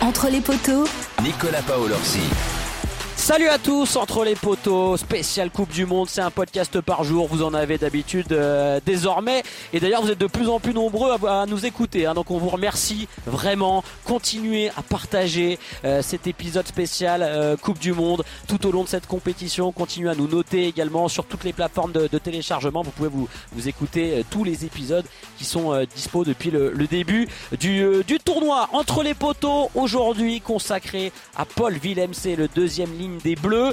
Entre les poteaux, Nicolas Paolorsi. Salut à tous, entre les poteaux, spécial Coupe du Monde, c'est un podcast par jour, vous en avez d'habitude euh, désormais, et d'ailleurs vous êtes de plus en plus nombreux à, nous écouter, hein, donc on vous remercie vraiment, continuez à partager euh, cet épisode spécial euh, Coupe du Monde tout au long de cette compétition, continuez à nous noter également sur toutes les plateformes de, de téléchargement, vous pouvez vous, vous écouter euh, tous les épisodes qui sont euh, dispo depuis le, le début du, euh, du tournoi. Entre les poteaux, aujourd'hui consacré à Paul Villemc, le deuxième ligne des Bleus.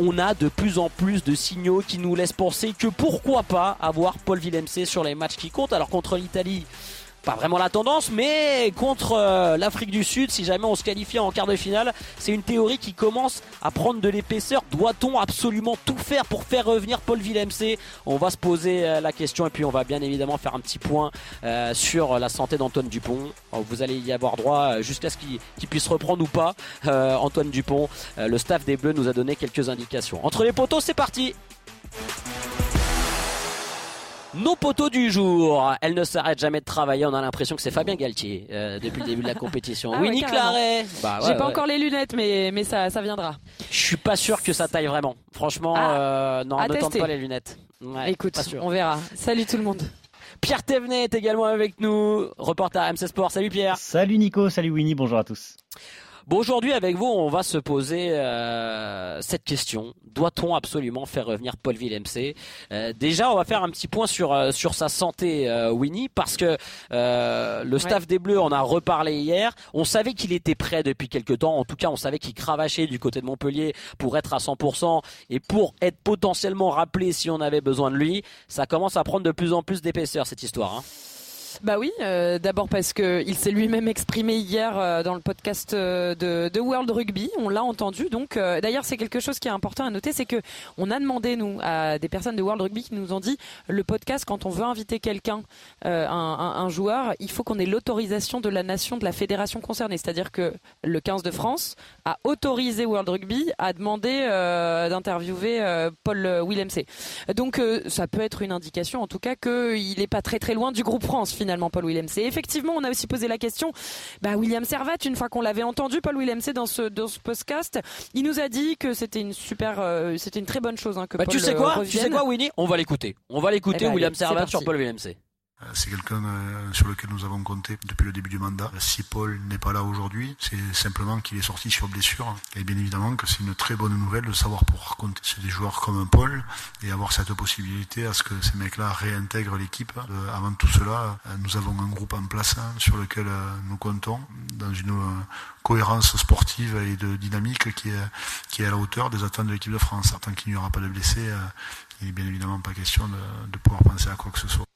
On a de plus en plus de signaux qui nous laissent penser que pourquoi pas avoir Paul Villemc sur les matchs qui comptent. Alors contre l'Italie, pas vraiment la tendance, mais contre euh, l'Afrique du Sud, si jamais on se qualifie en quart de finale, c'est une théorie qui commence à prendre de l'épaisseur. Doit-on absolument tout faire pour faire revenir Paul Villemc On va se poser euh, la question et puis on va bien évidemment faire un petit point euh, sur la santé d'Antoine Dupont. Vous allez y avoir droit jusqu'à ce qu'il puisse reprendre ou pas Antoine Dupont. Le staff des Bleus nous a donné quelques indications. Entre les poteaux, c'est parti nos poteaux du jour, elle ne s'arrête jamais de travailler. On a l'impression que c'est Fabien Galtier euh, depuis le début de la compétition. Ah Winnie. Claret. Bah ouais, J'ai pas ouais. encore les lunettes, mais, mais ça, ça viendra. Je suis pas sûr que ça taille vraiment. Franchement, Ah, euh, non, ne tente tester. pas les lunettes. Ouais, Écoute, pas on verra. Salut tout le monde. Pierre Thévenet est également avec nous, reporter à MC Sport. Salut Pierre. Salut Nico, salut Winnie, bonjour à tous. Bon, aujourd'hui avec vous, on va se poser euh, cette question. Doit-on absolument faire revenir Paul Villemc Euh, Déjà, on va faire un petit point sur euh, sur sa santé, euh, Winnie, parce que euh, le staff des Bleus en a reparlé hier. On savait qu'il était prêt depuis quelques temps. En tout cas, on savait qu'il cravachait du côté de Montpellier pour être à 100% et pour être potentiellement rappelé si on avait besoin de lui. Ça commence à prendre de plus en plus d'épaisseur cette histoire. Hein. Bah oui, euh, d'abord parce que il s'est lui-même exprimé hier euh, dans le podcast euh, de, World Rugby. On l'a entendu. Donc, d'ailleurs, c'est quelque chose qui est important à noter, c'est que on a demandé nous à des personnes de World Rugby qui nous ont dit le podcast quand on veut inviter quelqu'un, un, un- un joueur, il faut qu'on ait l'autorisation de la nation, de la fédération concernée. C'est-à-dire que le 15 de France a autorisé World Rugby à demander euh, d'interviewer euh, Paul Willemc. Donc euh, ça peut être une indication en tout cas qu'il n'est pas très très loin du groupe France finalement Paul Willemc. Et effectivement on a aussi posé la question, bah, William Servat une fois qu'on l'avait entendu Paul Willemc dans ce, dans ce podcast, il nous a dit que c'était une super, euh, c'était une très bonne chose hein, que Bah, Paul tu sais quoi? Tu sais quoi, Winnie? On va l'écouter. On va l'écouter, Eh ben, William Servat sur Paul Villemc. Euh, C'est quelqu'un euh, sur lequel nous avons compté depuis le début du mandat. Si Paul n'est pas là aujourd'hui, c'est simplement qu'il est sorti sur blessure. Et bien évidemment que c'est une très bonne nouvelle de savoir pouvoir compter sur des joueurs comme Paul et avoir cette possibilité à ce que ces mecs-là réintègrent l'équipe. Euh, avant tout cela, euh, nous avons un groupe en place hein, sur lequel euh, nous comptons dans une euh, cohérence sportive et de dynamique qui est, à la hauteur des attentes de l'équipe de France. Tant qu'il n'y aura pas de blessés, euh, il n'est bien évidemment pas question de pouvoir penser à quoi que ce soit.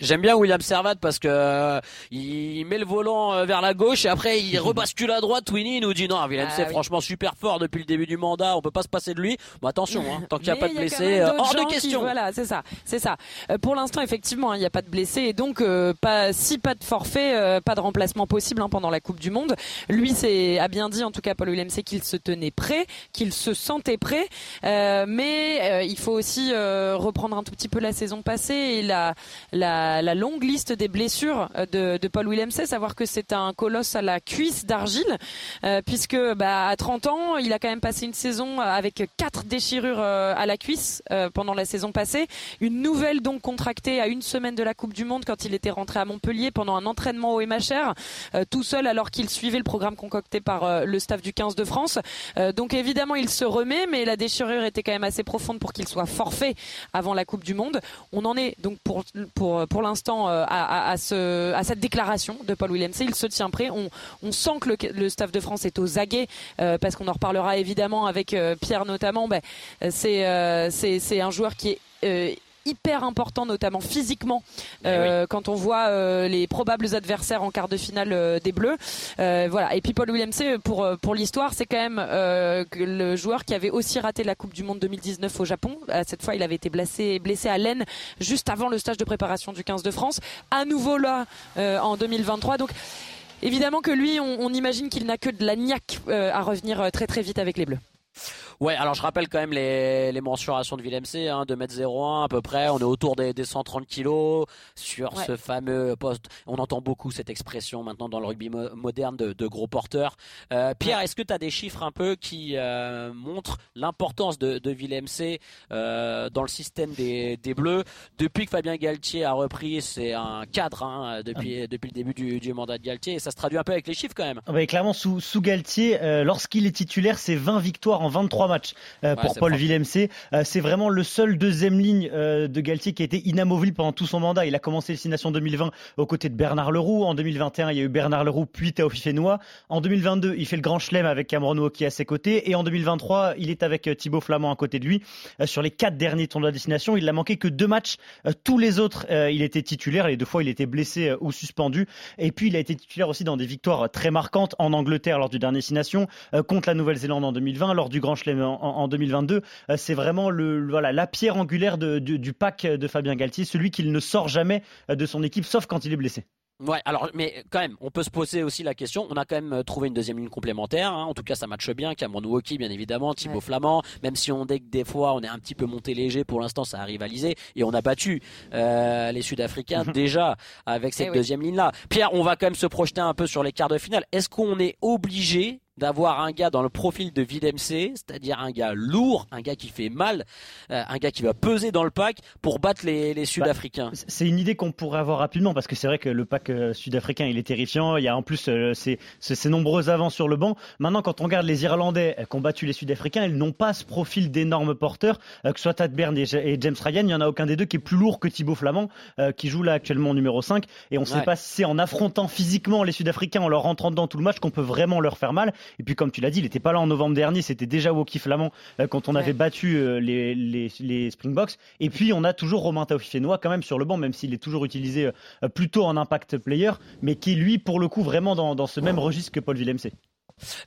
J'aime bien William Servat parce que euh, il met le volant euh, vers la gauche et après il rebascule à droite. Winnie nous dit non, William Ah c'est oui. franchement super fort depuis le début du mandat, on peut pas se passer de lui. Bon attention, hein, tant qu'il n'y a pas de blessés, euh, hors de gens qui- question. voilà, c'est ça, c'est ça. Euh, pour l'instant, effectivement, hein, il n'y a pas de blessés et donc euh, pas si pas de forfait, euh, pas de remplacement possible hein, pendant la Coupe du Monde. Lui, c'est a bien dit, en tout cas, Paul Willemc, qu'il se tenait prêt, qu'il se sentait prêt, Euh, mais euh, il faut aussi euh, reprendre un tout petit peu la saison passée et la la, la longue liste des blessures euh, de, de Paul Willemc, savoir que c'est un colosse à la cuisse d'argile, euh, puisque bah, à 30 ans, il a quand même passé une saison avec quatre déchirures euh, à la cuisse euh, pendant la saison passée, une nouvelle donc contractée à une semaine de la Coupe du Monde quand il était rentré à Montpellier pendant un entraînement au MHR, euh, tout seul alors qu'il suivait le programme concocté par euh, le staff du 15 de France. Euh, donc évidemment, il se remet, mais la déchirure était quand même assez profonde pour qu'il soit forfait avant la Coupe du Monde. On en est donc pour pour l'instant euh, à, ce à cette déclaration de Paul Willemc. Il se tient prêt. On sent que le, staff de France est aux aguets euh, parce qu'on en reparlera évidemment avec euh, Pierre notamment. Ben, c'est un joueur qui est hyper important notamment physiquement euh, quand on voit euh, les probables adversaires en quart de finale euh, des Bleus. Voilà. Et puis Paul Willemc pour pour l'histoire c'est quand même le joueur qui avait aussi raté la Coupe du Monde 2019 au Japon cette fois il avait été blessé blessé à l'aine juste avant le stage de préparation du 15 de France. À nouveau là en 2023 donc Évidemment que lui, on, on imagine qu'il n'a que de la niaque à revenir très très vite avec les Bleus. Ouais, alors je rappelle quand même les, les mensurations de Villemc, hein, 2m01 à peu près, on est autour des, des 130 kilos sur Ouais. ce fameux poste. On entend beaucoup cette expression maintenant dans le rugby mo- moderne de, de gros porteurs. Euh, Pierre, est-ce que tu as des chiffres un peu qui euh, montrent l'importance de, de Villemc euh, dans le système des, des Bleus? Depuis que Fabien Galtier a repris C'est un cadre hein, depuis, depuis le début du, du mandat de Galtier et ça se traduit un peu avec les chiffres quand même. Ah bah, clairement, sous, sous Galtier, euh, lorsqu'il est titulaire, c'est 20 victoires en 23 matchs euh, Ouais, pour Paul. Villemc. Euh, c'est vraiment le seul deuxième ligne euh, de Galtier qui a été inamovible pendant tout son mandat. Il a commencé les Nations 2020 aux côtés de Bernard Leroux. En 2021, il y a eu Bernard Leroux puis Théo Fifénois. En 2022, il fait le grand chelem avec Cameron Wauquiez à ses côtés. Et en 2023, il est avec Thibaut Flamand à côté de lui. Sur les quatre derniers tournois de destination, il n'a manqué que deux matchs. Tous les autres, il était titulaire. Les deux fois, il était blessé ou suspendu. Et puis, il a été titulaire aussi dans des victoires très marquantes en Angleterre lors du dernier Six Nations, contre la Nouvelle-Zélande en 2020, lors du Grand Chelem en, en- en 2022. Euh, c'est vraiment le, le- voilà, la pierre angulaire de- du, du pack de Fabien Galtier, celui qu'il ne sort jamais euh, de son équipe, sauf quand il est blessé. Ouais, alors, mais quand même, on peut se poser aussi la question. On a quand même euh, trouvé une deuxième ligne complémentaire. hein. En tout cas, ça matche bien. Cameron Wauquiez, bien évidemment, Thibaut Ouais. Flamand. Même si on dit que des fois, on est un petit peu monté léger. Pour l'instant, ça a rivalisé et on a battu euh, les Sud-Africains déjà avec cette Eh oui. deuxième ligne-là. Pierre, on va quand même se projeter un peu sur les quarts de finale. Est-ce qu'on est obligé d'avoir un gars dans le profil de Villemc, c'est-à-dire un gars lourd, un gars qui fait mal, euh, un gars qui va peser dans le pack pour battre les, les Sud-Africains C'est une idée qu'on pourrait avoir rapidement parce que c'est vrai que le pack euh, sud-africain il est terrifiant. Il y a en plus euh, ces, ces, ces nombreux avants sur le banc. Maintenant, quand on regarde les Irlandais euh, qui ont battu les Sud-Africains, ils n'ont pas ce profil d'énormes porteurs, euh, que ce soit Tad Byrne et, et James Ryan. Il n'y en a aucun des deux qui est plus lourd que Thibaut Flamand, euh, qui joue là actuellement en numéro 5. Et on ne sait pas si c'est en affrontant physiquement les Sud-Africains, en leur rentrant dedans tout le match, qu'on peut vraiment leur faire mal. Et puis, comme tu l'as dit, il n'était pas là en novembre dernier. C'était déjà Woki Flamand euh, quand on Ouais. avait battu euh, les, les, les Springboks. Et puis, on a toujours Romain Taofifénois quand même sur le banc, même s'il est toujours utilisé euh, plutôt en impact player, mais qui, lui, pour le coup, vraiment dans, dans ce même registre que Paul Villemc.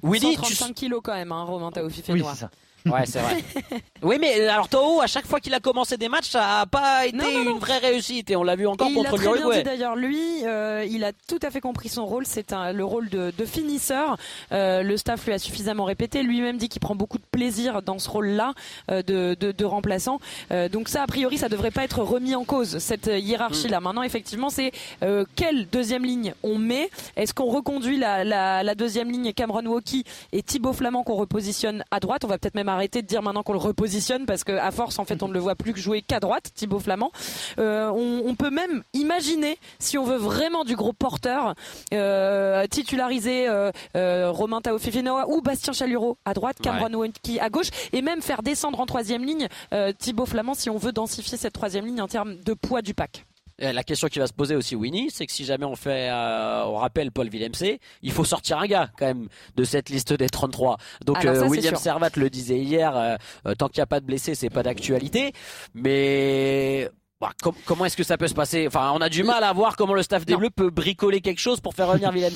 Willy, tu, 135 kilos quand même, hein, Romain Taofi Oui, Fénois. c'est ça. Ouais, c'est vrai. oui, mais alors Toho, à chaque fois qu'il a commencé des matchs, ça a pas été Non, non, non. une vraie réussite et on l'a vu encore Et il a contre très bien dit l'Uruguay. d'ailleurs, lui, euh, il a tout à fait compris son rôle. C'est le rôle de, de finisseur. Euh, le staff lui a suffisamment répété. Lui-même dit qu'il prend beaucoup de plaisir dans ce rôle-là euh, de, de, de remplaçant. Euh, donc ça, a priori, ça devrait pas être remis en cause cette euh, hiérarchie-là. Mm. Maintenant, effectivement, c'est euh, quelle deuxième ligne on met? Est-ce qu'on reconduit la, la, la deuxième ligne Cameron Wauquiez et Thibaut Flamand qu'on repositionne à droite? On va peut-être même arrêter de dire maintenant qu'on le repositionne parce que à force, en fait, on ne le voit plus que jouer qu'à droite, Thibaut Flamand. Euh, on, on peut même imaginer, si on veut vraiment du gros porteur, euh, titulariser euh, euh, Romain Taofifénoa ou Bastien Chalureau à droite, Cameron Wauquiez à gauche, et même faire descendre en troisième ligne Thibaut Flamand si on veut densifier cette troisième ligne en termes de poids du pack. Euh, La question qui va se poser aussi, Winnie, c'est que si jamais on fait, euh, on rappelle Paul Villemc, il faut sortir un gars quand même de cette liste des 33. Donc ça, euh, William. Servat le disait hier, euh, tant qu'il n'y a pas de blessés, c'est pas d'actualité. Mais bah, com- comment est-ce que ça peut se passer? Enfin, on a du mal à voir comment le staff des Non. Bleus peut bricoler quelque chose pour faire revenir Villemc.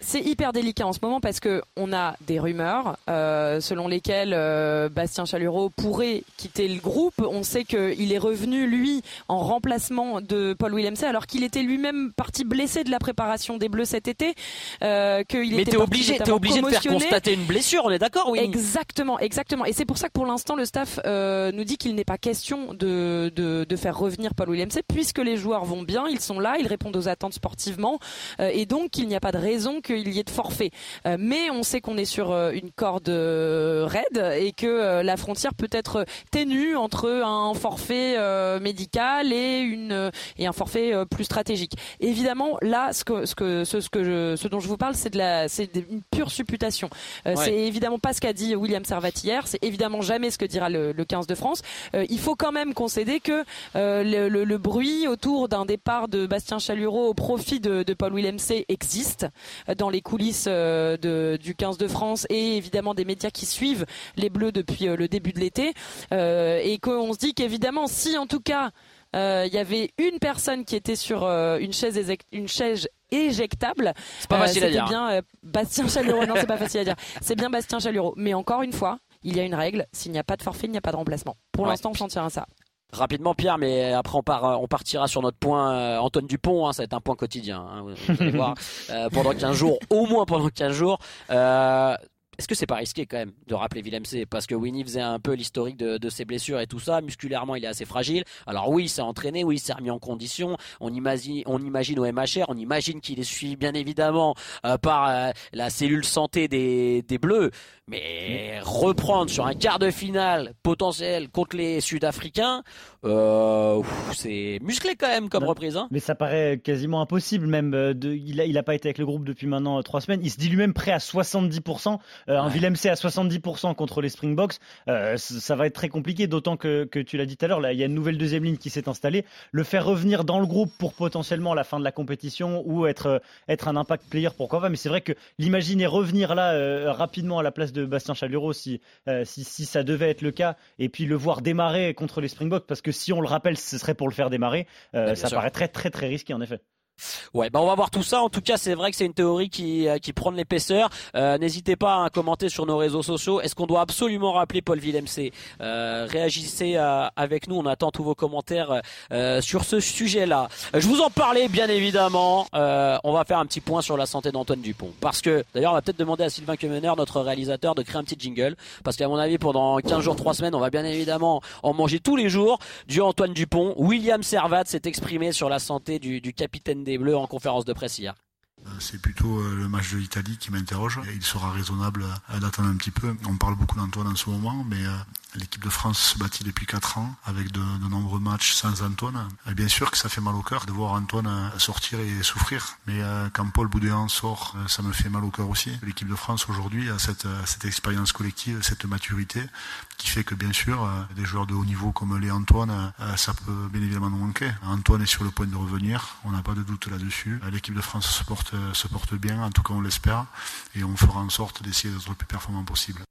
C'est hyper délicat en ce moment parce que on a des rumeurs euh, selon lesquelles euh, Bastien Chalureau pourrait quitter le groupe. On sait qu'il est revenu lui en remplacement de Paul Willemc alors qu'il était lui-même parti blessé de la préparation des Bleus cet été. Euh, qu'il Mais était t'es obligé, de faire constater une blessure, on est d'accord, Winnie Exactement, exactement. Et c'est pour ça que pour l'instant, le staff nous dit qu'il n'est pas question de, de, de faire revenir Paul Williams, puisque les joueurs vont bien, ils sont là, ils répondent aux attentes sportivement, euh, et donc il n'y a pas de raison qu'il y ait de forfait. Euh, mais on sait qu'on est sur euh, une corde raide et que la frontière peut être ténue entre un forfait médical et une et un forfait plus stratégique. Évidemment, là, ce que ce que ce, ce que je, ce dont je vous parle, c'est de la c'est une pure supputation. Ouais. C'est évidemment pas ce qu'a dit William Servat hier. C'est évidemment jamais ce que dira le, le 15 de France. Il faut quand même concéder que euh, le, le- le bruit autour d'un départ de Bastien Chalureau au profit de, de Paul Willem C existe euh, dans les coulisses euh, de, du 15 de France et évidemment des médias qui suivent les Bleus depuis euh, le début de l'été. Euh, et qu'on se dit qu'évidemment, si en tout cas euh, il y avait une personne qui était sur euh, une chaise une chaise éjectable. C'est pas Euh, facile à dire. hein. bien euh, Bastien Chalureau. Non, c'est pas facile à dire. C'est bien Bastien Chalureau. Mais encore une fois, il y a une règle. S'il n'y a pas de forfait, il n'y a pas de remplacement. Pour Ouais. l'instant, on s'en tient à ça. Rapidement, Pierre, mais après on, part, euh, on partira sur notre point euh, Antoine Dupont. Hein, ça va être un point quotidien. hein, vous allez voir. Euh, pendant 15 jours, au moins pendant 15 jours. Euh, Est-ce que c'est pas risqué quand même de rappeler Willem C? Parce que Winnie faisait un peu l'historique de, ses blessures et tout ça. Musculairement, il est assez fragile. Alors oui, il s'est entraîné, oui, il s'est remis en condition. On imagine, on imagine au MHR, on imagine qu'il est suivi bien évidemment euh, par euh, la cellule santé des, des Bleus. Mais reprendre sur un quart de finale potentiel contre les Sud-Africains, euh, c'est musclé quand même comme reprise. Hein. Mais ça paraît quasiment impossible même. De, il, a, il a pas été avec le groupe depuis maintenant trois semaines. Il se dit lui-même prêt à 70%. Un Willem C à 70% contre les Springboks, ça va être très compliqué. D'autant que, que tu l'as dit tout à l'heure, là, il y a une nouvelle deuxième ligne qui s'est installée. Le faire revenir dans le groupe pour potentiellement la fin de la compétition ou être, être un impact player, pourquoi pas. Mais c'est vrai que l'imaginer revenir là euh, rapidement à la place de Bastien Chalureau, si, euh, si, si, ça devait être le cas, et puis le voir démarrer contre les Springboks, parce que si on le rappelle, ce serait pour le faire démarrer, euh, ça paraît très très très risqué en effet. Ouais, bah on va voir tout ça. En tout cas, c'est vrai que c'est une théorie qui, euh, qui prend de l'épaisseur. Euh, n'hésitez pas à commenter sur nos réseaux sociaux. Est-ce qu'on doit absolument rappeler Paul Villemc euh, Réagissez avec nous. On attend tous vos commentaires sur ce sujet-là. Je vous en parlais, bien évidemment. on va faire un petit point sur la santé d'Antoine Dupont. Parce que, d'ailleurs, on va peut-être demander à Sylvain Kemener, notre réalisateur, de créer un petit jingle. Parce qu'à mon avis, pendant 15 jours, 3 semaines, on va bien évidemment en manger tous les jours du Antoine Dupont. William Servat s'est exprimé sur la santé du, du capitaine Bleus en conférence de presse hier. Euh, c'est plutôt euh, le match de l'Italie qui m'interroge. Il sera raisonnable d'attendre un petit peu. On parle beaucoup d'Antoine en ce moment, mais euh, l'équipe de France se bâtit depuis 4 ans avec de, nombreux matchs sans Antoine. Et bien sûr que ça fait mal au cœur de voir Antoine sortir et souffrir. Mais quand Paul Boudéan sort, ça me fait mal au cœur aussi. L'équipe de France aujourd'hui a cette, cette expérience collective, cette maturité qui fait que bien sûr, des joueurs de haut niveau comme les Antoine, ça peut bien évidemment nous manquer. Antoine est sur le point de revenir, on n'a pas de doute là-dessus. L'équipe de France se porte euh, se porte bien, en tout cas on l'espère, et on fera en sorte d'essayer d'être le plus performant possible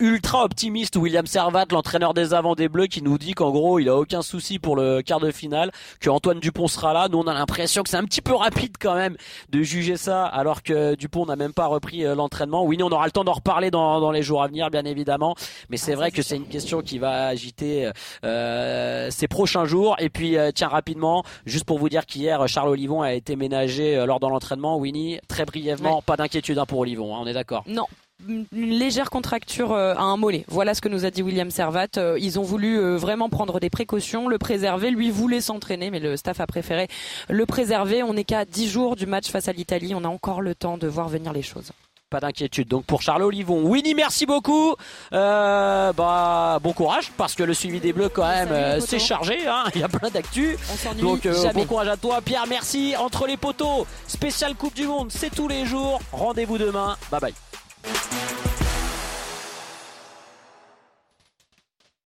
ultra optimiste William Servat, l'entraîneur des avants des Bleus, qui nous dit qu'en gros il a aucun souci pour le quart de finale, que Antoine Dupont sera là. Nous on a l'impression que c'est un petit peu rapide quand même de juger ça, alors que Dupont n'a même pas repris euh, l'entraînement. Oui, on aura le temps d'en reparler dans, dans, les jours à venir, bien évidemment, mais c'est vrai que c'est une question qui va agiter euh, ces prochains jours. Et puis euh, tiens rapidement, juste pour vous dire qu'hier Charles Olivon a été ménagé euh, lors de l'entraînement. Winnie, très brièvement, pas d'inquiétude hein, pour Olivon, hein, on est d'accord. Non, une légère contracture euh, à un mollet. Voilà ce que nous a dit William Servat. Euh, ils ont voulu euh, vraiment prendre des précautions, le préserver. Lui voulait s'entraîner, mais le staff a préféré le préserver. On n'est qu'à 10 jours du match face à l'Italie. On a encore le temps de voir venir les choses. Pas d'inquiétude. Donc pour Charles Olivon, Winnie, merci beaucoup. bah bon courage parce que le suivi des Bleus quand même c'est chargé. Hein. Il y a plein d'actu. Donc bon courage à toi, Pierre. Merci. Entre les poteaux, spécial Coupe du Monde, c'est tous les jours. Rendez-vous demain. Bye bye. Thank you.